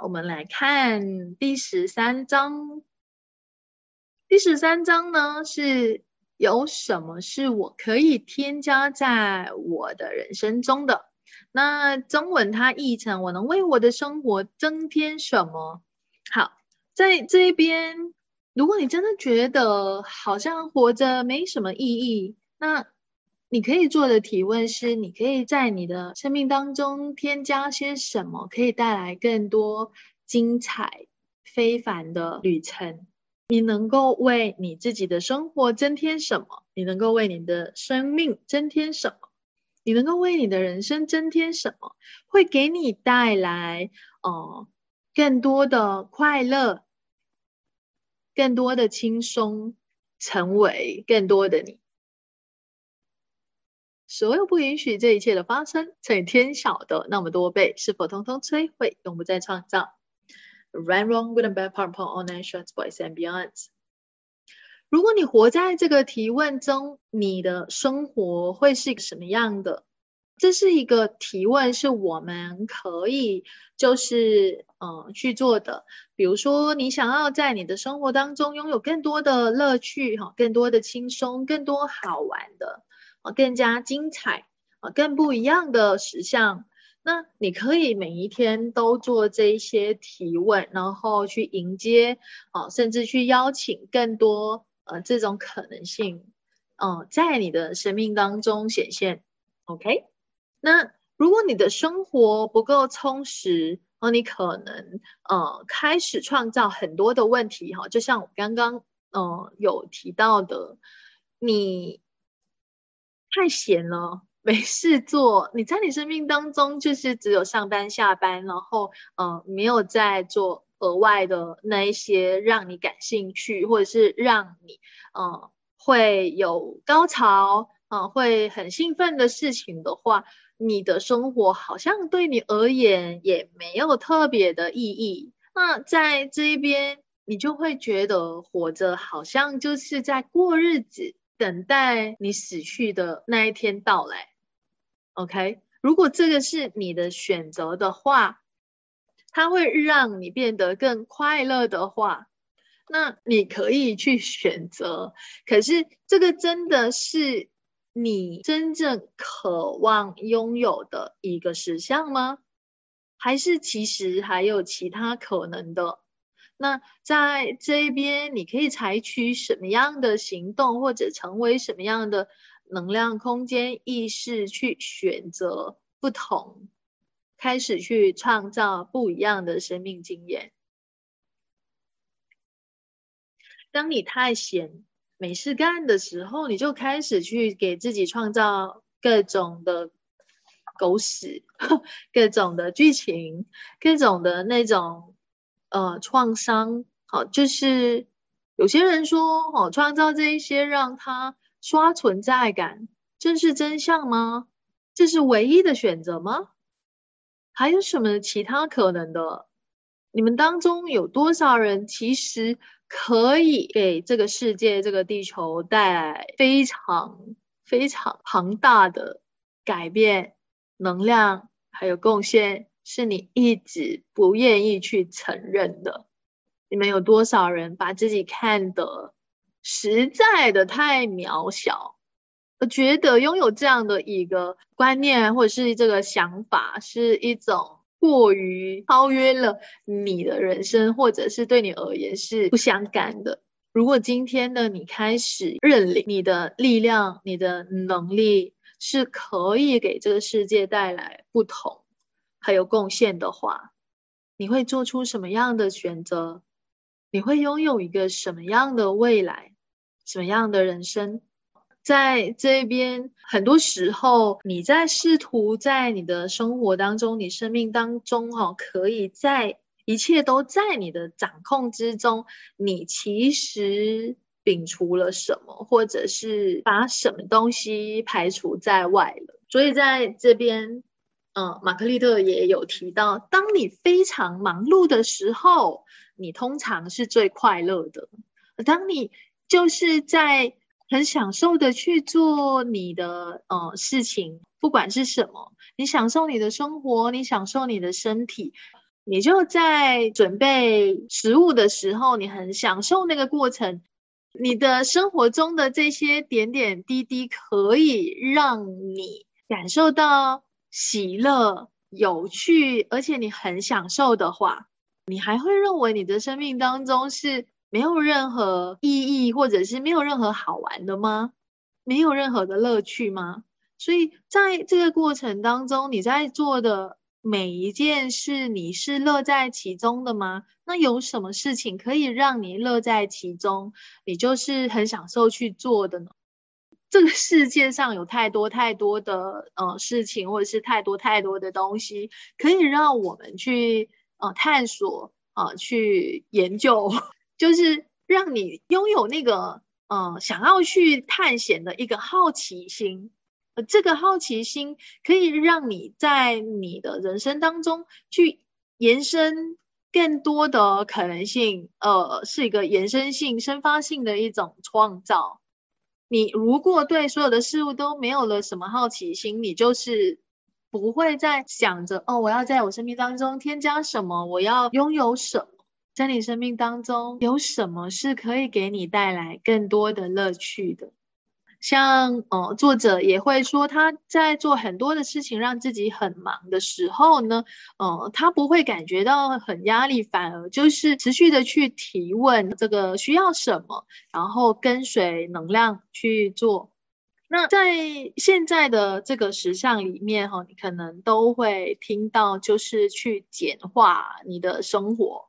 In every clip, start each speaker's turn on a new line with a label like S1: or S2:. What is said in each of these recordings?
S1: 我们来看第十三章。第十三章呢，是有什么是我可以添加在我的人生中的？那中文它译成“我能为我的生活增添什么？”好，在这边，如果你真的觉得好像活着没什么意义，那你可以做的提问是：你可以在你的生命当中添加些什么，可以带来更多精彩、非凡的旅程？你能够为你自己的生活增添什么？你能够为你的生命增添什么？你能够为你的人生增添什么？会给你带来哦更多的快乐，更多的轻松，成为更多的你。所有不允许这一切的发生，乘以天晓得那么多倍，是否通通摧毁，永不再创造？Run wrong, good and bad, part, part, all nine shorts, boys and beyonds。如果你活在这个提问中，你的生活会是一个什么样的？这是一个提问，是我们可以就是嗯去做的。比如说，你想要在你的生活当中拥有更多的乐趣，哈，更多的轻松，更多好玩的。更加精彩啊，更不一样的实相。那你可以每一天都做这些提问，然后去迎接啊，甚至去邀请更多呃这种可能性，嗯，在你的生命当中显现。OK，那如果你的生活不够充实，哦，你可能呃开始创造很多的问题哈，就像我刚刚嗯有提到的，你。太闲了，没事做。你在你生命当中就是只有上班下班，然后嗯，没有在做额外的那一些让你感兴趣，或者是让你嗯会有高潮嗯会很兴奋的事情的话，你的生活好像对你而言也没有特别的意义。那在这一边，你就会觉得活着好像就是在过日子。等待你死去的那一天到来，OK？如果这个是你的选择的话，它会让你变得更快乐的话，那你可以去选择。可是，这个真的是你真正渴望拥有的一个实相吗？还是其实还有其他可能的？那在这边，你可以采取什么样的行动，或者成为什么样的能量空间意识，去选择不同，开始去创造不一样的生命经验。当你太闲没事干的时候，你就开始去给自己创造各种的狗屎、各种的剧情、各种的那种。呃，创伤好，就是有些人说，哦，创造这一些让他刷存在感，这是真相吗？这是唯一的选择吗？还有什么其他可能的？你们当中有多少人其实可以给这个世界、这个地球带来非常非常庞大的改变、能量还有贡献？是你一直不愿意去承认的。你们有多少人把自己看得实在的太渺小？我觉得拥有这样的一个观念或者是这个想法，是一种过于超越了你的人生，或者是对你而言是不相干的。如果今天的你开始认领你的力量、你的能力，是可以给这个世界带来不同。还有贡献的话，你会做出什么样的选择？你会拥有一个什么样的未来？什么样的人生？在这边，很多时候你在试图在你的生活当中、你生命当中，哈，可以在一切都在你的掌控之中，你其实摒除了什么，或者是把什么东西排除在外了。所以在这边。嗯，玛克丽特也有提到，当你非常忙碌的时候，你通常是最快乐的。当你就是在很享受的去做你的呃事情，不管是什么，你享受你的生活，你享受你的身体，你就在准备食物的时候，你很享受那个过程。你的生活中的这些点点滴滴，可以让你感受到喜乐、有趣，而且你很享受的话，你还会认为你的生命当中是没有任何意义，或者是没有任何好玩的吗？没有任何的乐趣吗？所以在这个过程当中，你在做的。每一件事你是乐在其中的吗？那有什么事情可以让你乐在其中？你就是很享受去做的呢？这个世界上有太多太多的呃事情，或者是太多太多的东西，可以让我们去呃探索啊，去研究，就是让你拥有那个呃想要去探险的一个好奇心。呃这个好奇心可以让你在你的人生当中去延伸更多的可能性，呃，是一个延伸性、生发性的一种创造。你如果对所有的事物都没有了什么好奇心，你就是不会再想着哦，我要在我生命当中添加什么，我要拥有什么，在你生命当中有什么是可以给你带来更多的乐趣的。像呃，作者也会说，他在做很多的事情，让自己很忙的时候呢，呃，他不会感觉到很压力，反而就是持续的去提问这个需要什么，然后跟随能量去做。那在现在的这个时尚里面，哈，你可能都会听到，就是去简化你的生活。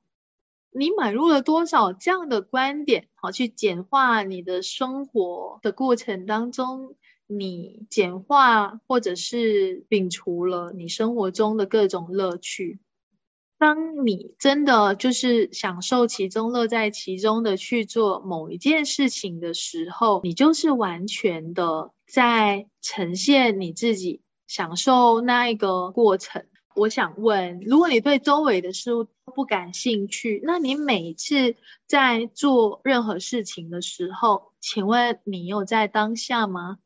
S1: 你买入了多少这样的观点？好，去简化你的生活的过程当中，你简化或者是摒除了你生活中的各种乐趣。当你真的就是享受其中、乐在其中的去做某一件事情的时候，你就是完全的在呈现你自己，享受那一个过程。我想问，如果你对周围的事物不感兴趣，那你每次在做任何事情的时候，请问你有在当下吗？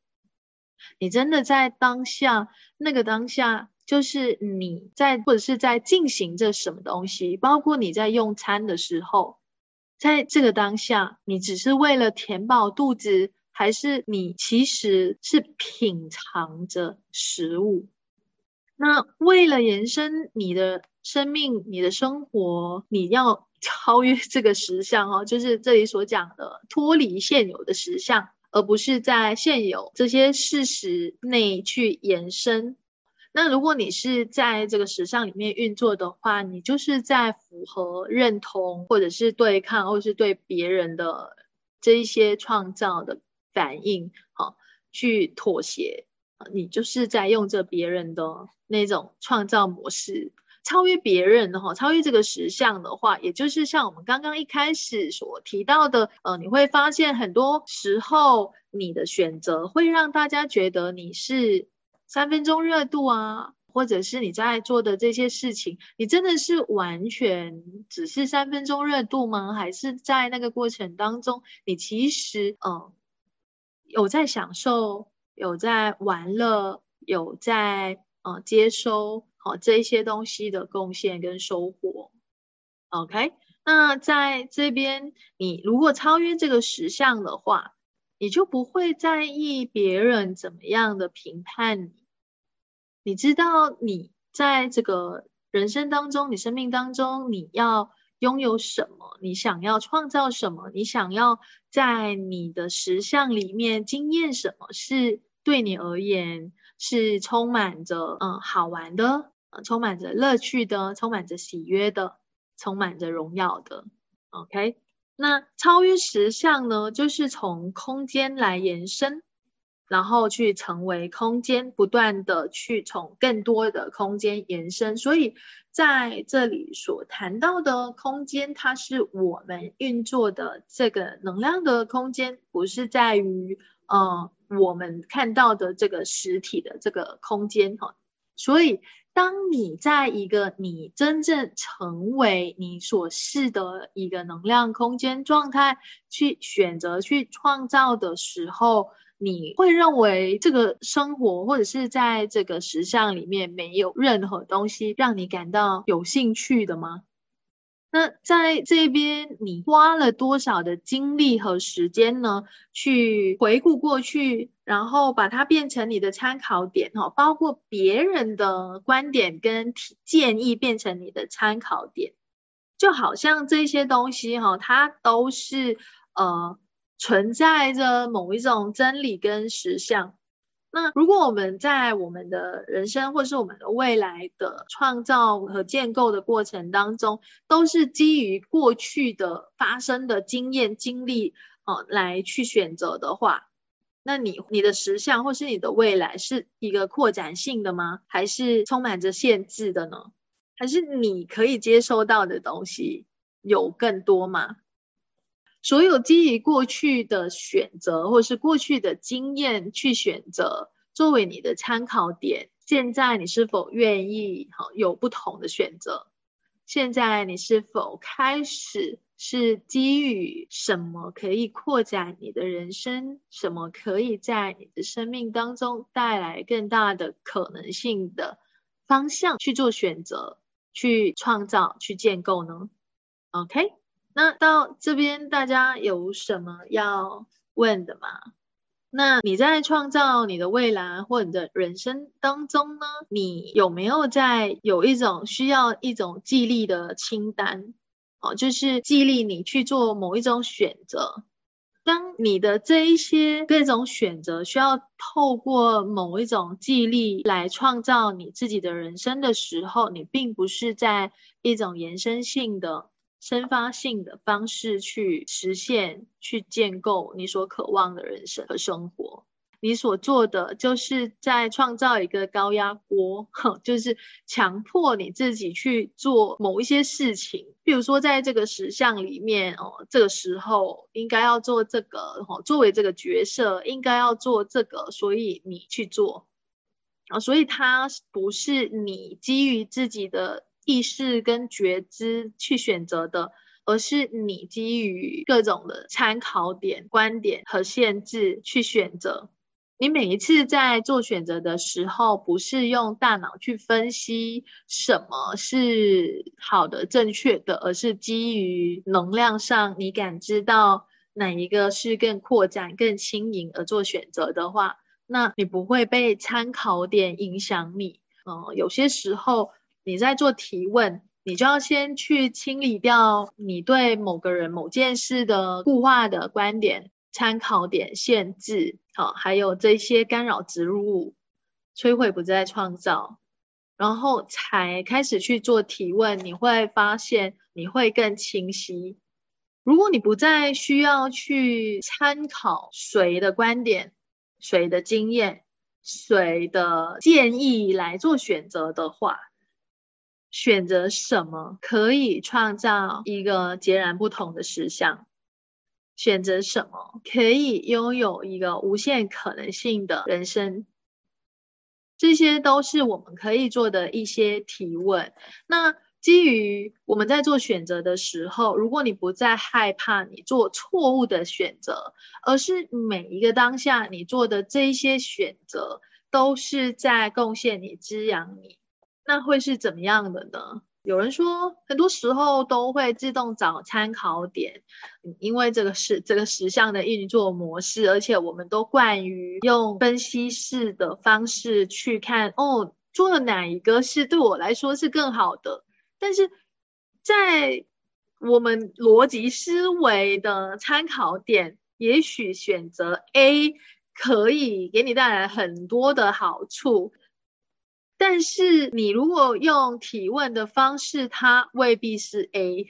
S1: 你真的在当下？那个当下就是你在或者是在进行着什么东西？包括你在用餐的时候，在这个当下，你只是为了填饱肚子，还是你其实是品尝着食物？那为了延伸你的生命、你的生活，你要超越这个实相哦，就是这里所讲的脱离现有的实相，而不是在现有这些事实内去延伸。那如果你是在这个实相里面运作的话，你就是在符合认同，或者是对抗，或是对别人的这一些创造的反应，好去妥协。你就是在用着别人的那种创造模式，超越别人的哈，超越这个实相的话，也就是像我们刚刚一开始所提到的，呃，你会发现很多时候你的选择会让大家觉得你是三分钟热度啊，或者是你在做的这些事情，你真的是完全只是三分钟热度吗？还是在那个过程当中，你其实嗯有在享受？有在玩乐，有在呃接收好这一些东西的贡献跟收获。OK，那在这边，你如果超越这个实相的话，你就不会在意别人怎么样的评判你。你知道你在这个人生当中，你生命当中，你要拥有什么？你想要创造什么？你想要在你的实相里面经验什么？是。对你而言是充满着嗯好玩的，充满着乐趣的，充满着喜悦的，充满着荣耀的。OK，那超越实相呢，就是从空间来延伸，然后去成为空间，不断的去从更多的空间延伸。所以在这里所谈到的空间，它是我们运作的这个能量的空间，不是在于呃。我们看到的这个实体的这个空间哈，所以当你在一个你真正成为你所示的一个能量空间状态，去选择去创造的时候，你会认为这个生活或者是在这个实相里面没有任何东西让你感到有兴趣的吗？那在这边，你花了多少的精力和时间呢？去回顾过去，然后把它变成你的参考点哈，包括别人的观点跟建议变成你的参考点，就好像这些东西哈，它都是呃存在着某一种真理跟实相。那如果我们在我们的人生或是我们的未来的创造和建构的过程当中，都是基于过去的发生的经验经历哦来去选择的话，那你你的实相或是你的未来是一个扩展性的吗？还是充满着限制的呢？还是你可以接收到的东西有更多吗？所有基于过去的选择，或是过去的经验去选择作为你的参考点，现在你是否愿意哈有不同的选择？现在你是否开始是基于什么可以扩展你的人生，什么可以在你的生命当中带来更大的可能性的方向去做选择，去创造，去建构呢？OK。那到这边，大家有什么要问的吗？那你在创造你的未来或你的人生当中呢？你有没有在有一种需要一种激励的清单？哦，就是激励你去做某一种选择。当你的这一些各种选择需要透过某一种激励来创造你自己的人生的时候，你并不是在一种延伸性的。生发性的方式去实现、去建构你所渴望的人生和生活。你所做的就是在创造一个高压锅，就是强迫你自己去做某一些事情。比如说，在这个实相里面，哦，这个时候应该要做这个，哦，作为这个角色应该要做这个，所以你去做啊。所以它不是你基于自己的。意识跟觉知去选择的，而是你基于各种的参考点、观点和限制去选择。你每一次在做选择的时候，不是用大脑去分析什么是好的、正确的，而是基于能量上你感知到哪一个是更扩展、更轻盈而做选择的话，那你不会被参考点影响你。嗯，有些时候。你在做提问，你就要先去清理掉你对某个人、某件事的固化的观点、参考点、限制，好，还有这些干扰植入物，摧毁不再创造，然后才开始去做提问。你会发现你会更清晰。如果你不再需要去参考谁的观点、谁的经验、谁的建议来做选择的话，选择什么可以创造一个截然不同的实相？选择什么可以拥有一个无限可能性的人生？这些都是我们可以做的一些提问。那基于我们在做选择的时候，如果你不再害怕你做错误的选择，而是每一个当下你做的这一些选择都是在贡献你、滋养你。那会是怎么样的呢？有人说，很多时候都会自动找参考点，因为这个是这个实相的运作模式，而且我们都惯于用分析式的方式去看，哦，做了哪一个是对我来说是更好的？但是在我们逻辑思维的参考点，也许选择 A 可以给你带来很多的好处。但是你如果用提问的方式，它未必是 A。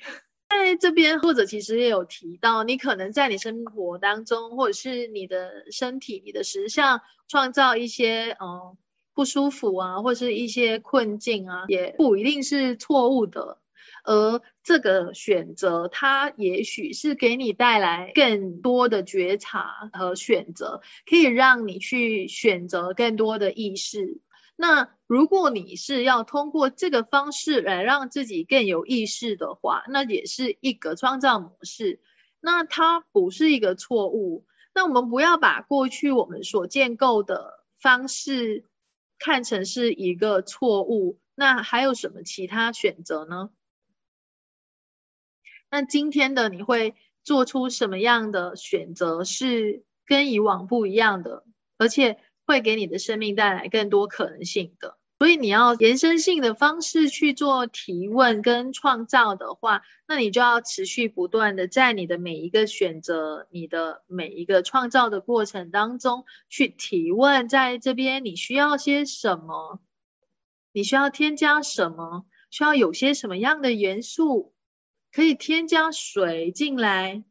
S1: 在这边，或者其实也有提到，你可能在你生活当中，或者是你的身体、你的实相，创造一些嗯不舒服啊，或者是一些困境啊，也不一定是错误的。而这个选择，它也许是给你带来更多的觉察和选择，可以让你去选择更多的意识。那如果你是要通过这个方式来让自己更有意识的话，那也是一个创造模式。那它不是一个错误，那我们不要把过去我们所建构的方式看成是一个错误，那还有什么其他选择呢？那今天的你会做出什么样的选择是跟以往不一样的，而且会给你的生命带来更多可能性的？所以你要延伸性的方式去做提问跟创造的话，那你就要持续不断的在你的每一个选择、你的每一个创造的过程当中去提问，在这边你需要些什么？你需要添加什么？需要有些什么样的元素？可以添加水进来，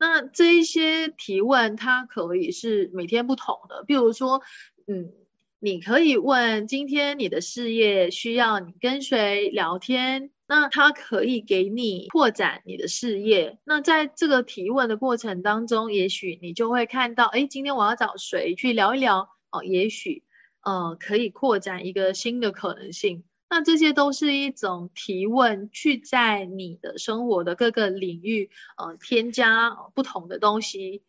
S1: 那这一些提问它可以是每天不同的。比如说，嗯，你可以问今天你的事业需要你跟谁聊天，那它可以给你扩展你的事业。那在这个提问的过程当中，也许你就会看到，哎，今天我要找谁去聊一聊哦？也许，呃，可以扩展一个新的可能性。那这些都是一种提问，去在你的生活的各个领域，呃，添加不同的东西，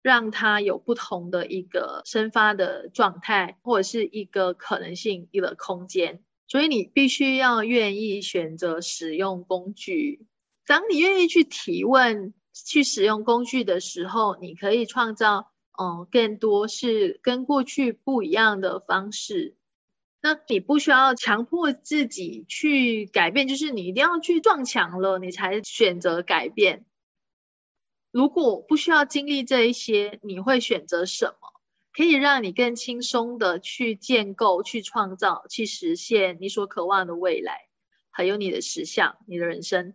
S1: 让它有不同的一个生发的状态，或者是一个可能性，一个空间。所以你必须要愿意选择使用工具。当你愿意去提问、去使用工具的时候，你可以创造，嗯，更多是跟过去不一样的方式。那你不需要强迫自己去改变，就是你一定要去撞墙了，你才选择改变。如果不需要经历这一些，你会选择什么？可以让你更轻松的去建构、去创造、去实现你所渴望的未来，还有你的实相、你的人生。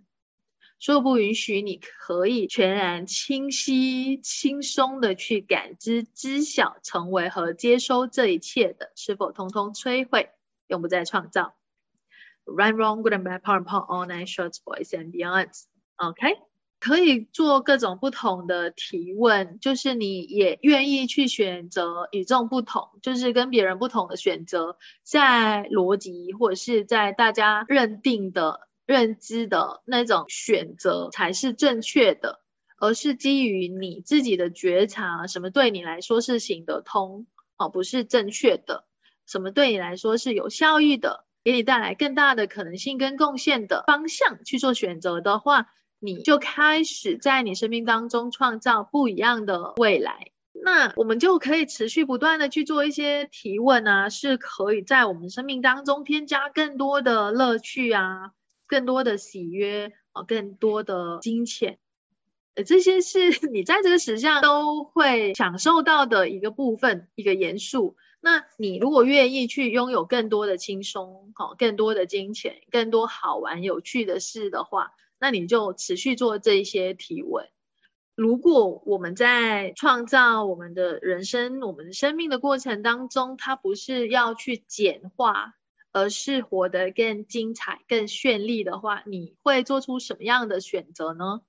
S1: 说不允许你可以全然清晰、轻松的去感知、知晓、成为和接收这一切的，是否通通摧毁，永不再创造？Right, wrong, good and bad, power, power, all night, shorts, boys and beyonds. OK，可以做各种不同的提问，就是你也愿意去选择与众不同，就是跟别人不同的选择，在逻辑或者是在大家认定的。认知的那种选择才是正确的，而是基于你自己的觉察，什么对你来说是行得通，哦，不是正确的；什么对你来说是有效益的，给你带来更大的可能性跟贡献的方向去做选择的话，你就开始在你生命当中创造不一样的未来。那我们就可以持续不断的去做一些提问啊，是可以在我们生命当中添加更多的乐趣啊。更多的喜悦啊，更多的金钱，呃，这些是 你在这个实相都会享受到的一个部分，一个元素。那你如果愿意去拥有更多的轻松，好，更多的金钱，更多好玩有趣的事的话，那你就持续做这些提问。如果我们在创造我们的人生、我们生命的过程当中，它不是要去简化。而是活得更精彩、更绚丽的话，你会做出什么样的选择呢？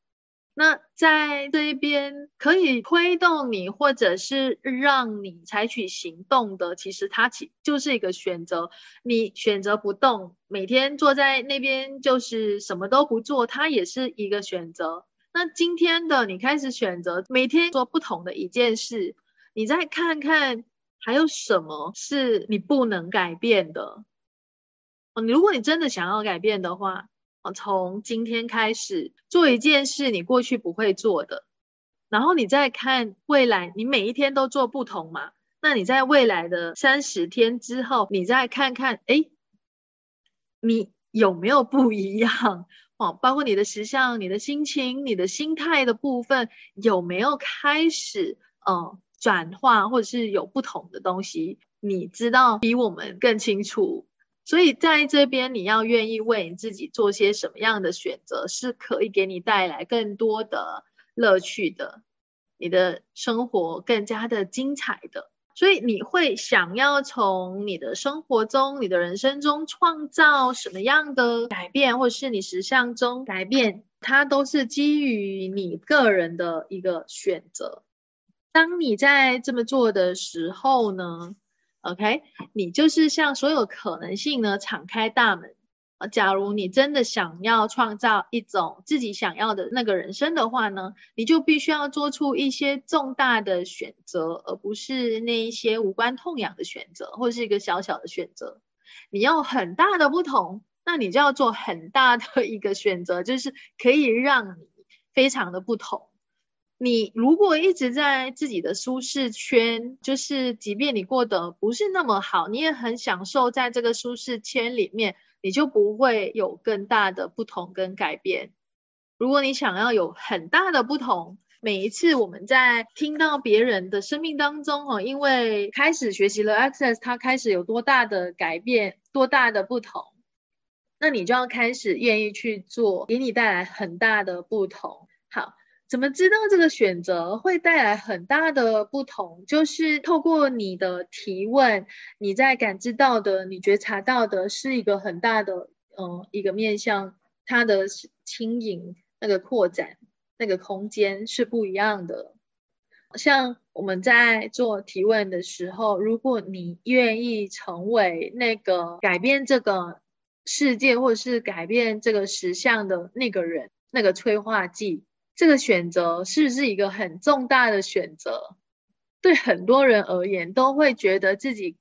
S1: 那在这一边可以推动你，或者是让你采取行动的，其实它其就是一个选择。你选择不动，每天坐在那边就是什么都不做，它也是一个选择。那今天的你开始选择每天做不同的一件事，你再看看还有什么是你不能改变的。哦，你如果你真的想要改变的话，哦，从今天开始做一件事你过去不会做的，然后你再看未来，你每一天都做不同嘛？那你在未来的三十天之后，你再看看，哎，你有没有不一样？哦，包括你的时相、你的心情、你的心态的部分，有没有开始嗯转化，或者是有不同的东西？你知道比我们更清楚。所以在这边，你要愿意为你自己做些什么样的选择，是可以给你带来更多的乐趣的，你的生活更加的精彩的。所以你会想要从你的生活中、你的人生中创造什么样的改变，或是你实相中改变，它都是基于你个人的一个选择。当你在这么做的时候呢？OK，你就是向所有可能性呢敞开大门，假如你真的想要创造一种自己想要的那个人生的话呢，你就必须要做出一些重大的选择，而不是那一些无关痛痒的选择，或是一个小小的选择。你要很大的不同，那你就要做很大的一个选择，就是可以让你非常的不同。你如果一直在自己的舒适圈，就是即便你过得不是那么好，你也很享受在这个舒适圈里面，你就不会有更大的不同跟改变。如果你想要有很大的不同，每一次我们在听到别人的生命当中，哦，因为开始学习了 Access，它开始有多大的改变，多大的不同，那你就要开始愿意去做，给你带来很大的不同。好。怎么知道这个选择会带来很大的不同？就是透过你的提问，你在感知到的，你觉察到的是一个很大的，嗯，一个面向，它的轻盈、那个扩展、那个空间是不一样的。像我们在做提问的时候，如果你愿意成为那个改变这个世界，或者是改变这个实相的那个人，那个催化剂。这个选择是不是一个很重大的选择？对很多人而言，都会觉得自己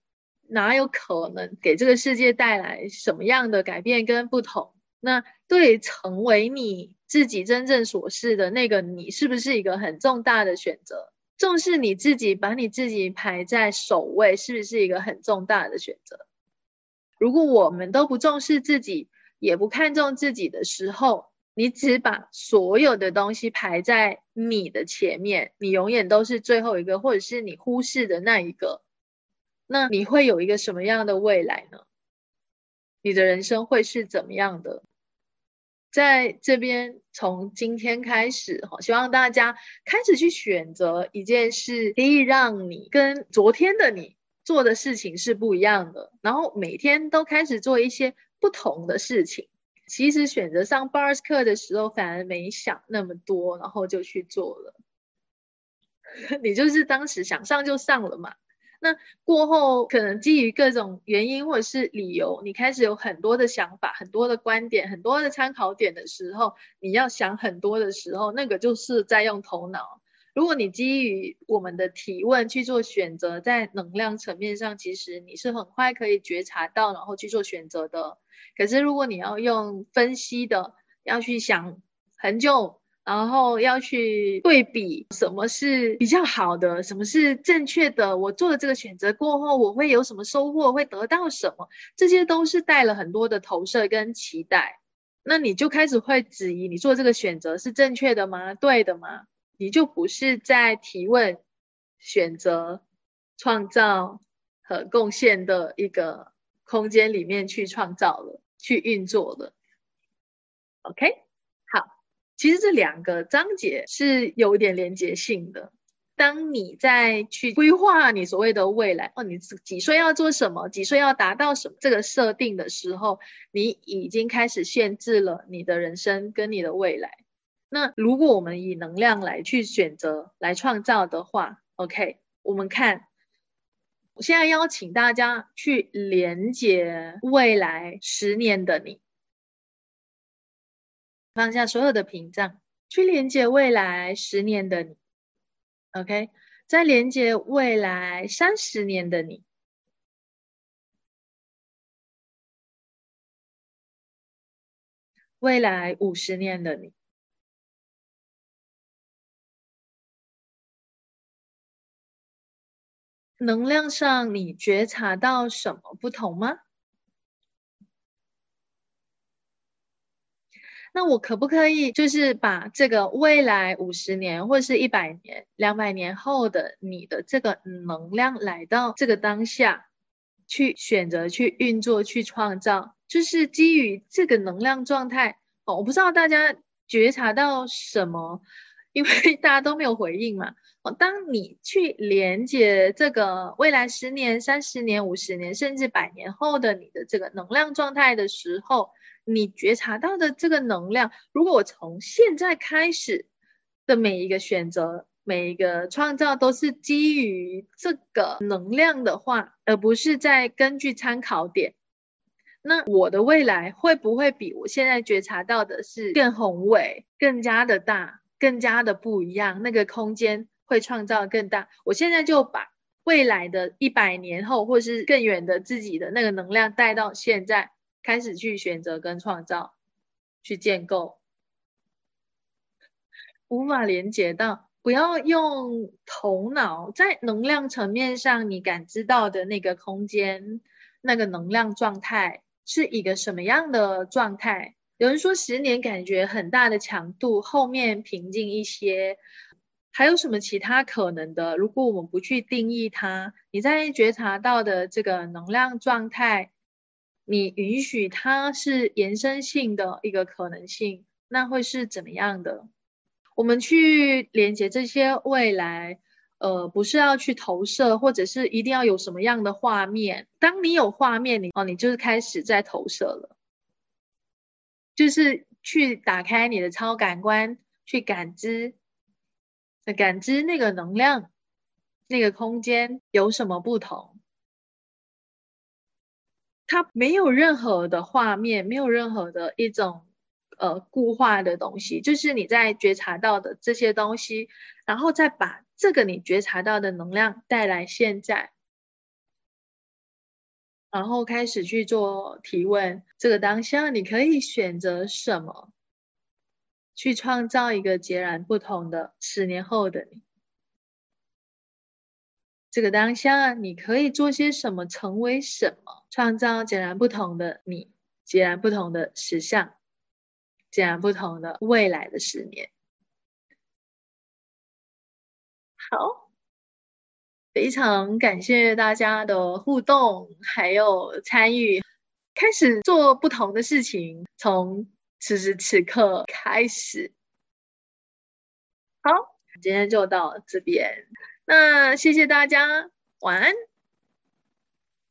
S1: 哪有可能给这个世界带来什么样的改变跟不同？那对成为你自己真正所是的那个你，是不是一个很重大的选择？重视你自己，把你自己排在首位，是不是一个很重大的选择？如果我们都不重视自己，也不看重自己的时候，你只把所有的东西排在你的前面，你永远都是最后一个，或者是你忽视的那一个。那你会有一个什么样的未来呢？你的人生会是怎么样的？在这边，从今天开始，哈，希望大家开始去选择一件事，可以让你跟昨天的你做的事情是不一样的，然后每天都开始做一些不同的事情。其实选择上 Bars 课的时候，反而没想那么多，然后就去做了。你就是当时想上就上了嘛。那过后可能基于各种原因或者是理由，你开始有很多的想法、很多的观点、很多的参考点的时候，你要想很多的时候，那个就是在用头脑。如果你基于我们的提问去做选择，在能量层面上，其实你是很快可以觉察到，然后去做选择的。可是如果你要用分析的，要去想很久，然后要去对比什么是比较好的，什么是正确的，我做了这个选择过后，我会有什么收获，会得到什么，这些都是带了很多的投射跟期待。那你就开始会质疑，你做这个选择是正确的吗？对的吗？你就不是在提问、选择、创造和贡献的一个空间里面去创造了、去运作了。OK，好，其实这两个章节是有点连结性的。当你在去规划你所谓的未来哦，你几岁要做什么，几岁要达到什么这个设定的时候，你已经开始限制了你的人生跟你的未来。那如果我们以能量来去选择来创造的话，OK，我们看，我现在邀请大家去连接未来十年的你，放下所有的屏障，去连接未来十年的你，OK，再连接未来三十年的你，未来五十年的你。能量上，你觉察到什么不同吗？那我可不可以就是把这个未来五十年或是一百年、两百年后的你的这个能量来到这个当下，去选择、去运作、去创造，就是基于这个能量状态哦。我不知道大家觉察到什么，因为 大家都没有回应嘛。哦，当你去连接这个未来十年、三十年、五十年，甚至百年后的你的这个能量状态的时候，你觉察到的这个能量，如果我从现在开始的每一个选择、每一个创造都是基于这个能量的话，而不是在根据参考点，那我的未来会不会比我现在觉察到的是更宏伟、更加的大、更加的不一样？那个空间会创造更大。我现在就把未来的一百年后，或是更远的自己的那个能量带到现在，开始去选择跟创造，去建构。无法连接到，不要用头脑，在能量层面上你感知到的那个空间、那个能量状态。是一个什么样的状态？有人说十年感觉很大的强度，后面平静一些，还有什么其他可能的？如果我们不去定义它，你在觉察到的这个能量状态，你允许它是延伸性的一个可能性，那会是怎么样的？我们去连接这些未来。呃，不是要去投射，或者是一定要有什么样的画面。当你有画面，你哦，你就是开始在投射了，就是去打开你的超感官，去感知，感知那个能量，那个空间有什么不同。它没有任何的画面，没有任何的一种呃固化的东西，就是你在觉察到的这些东西，然后再把。这个你觉察到的能量带来现在，然后开始去做提问。这个当下你可以选择什么，去创造一个截然不同的十年后的你。这个当下你可以做些什么，成为什么，创造截然不同的你，截然不同的实相，截然不同的未来的十年。好，非常感谢大家的互动还有参与，开始做不同的事情，从此时此刻开始。好，今天就到这边，那谢谢大家，晚安。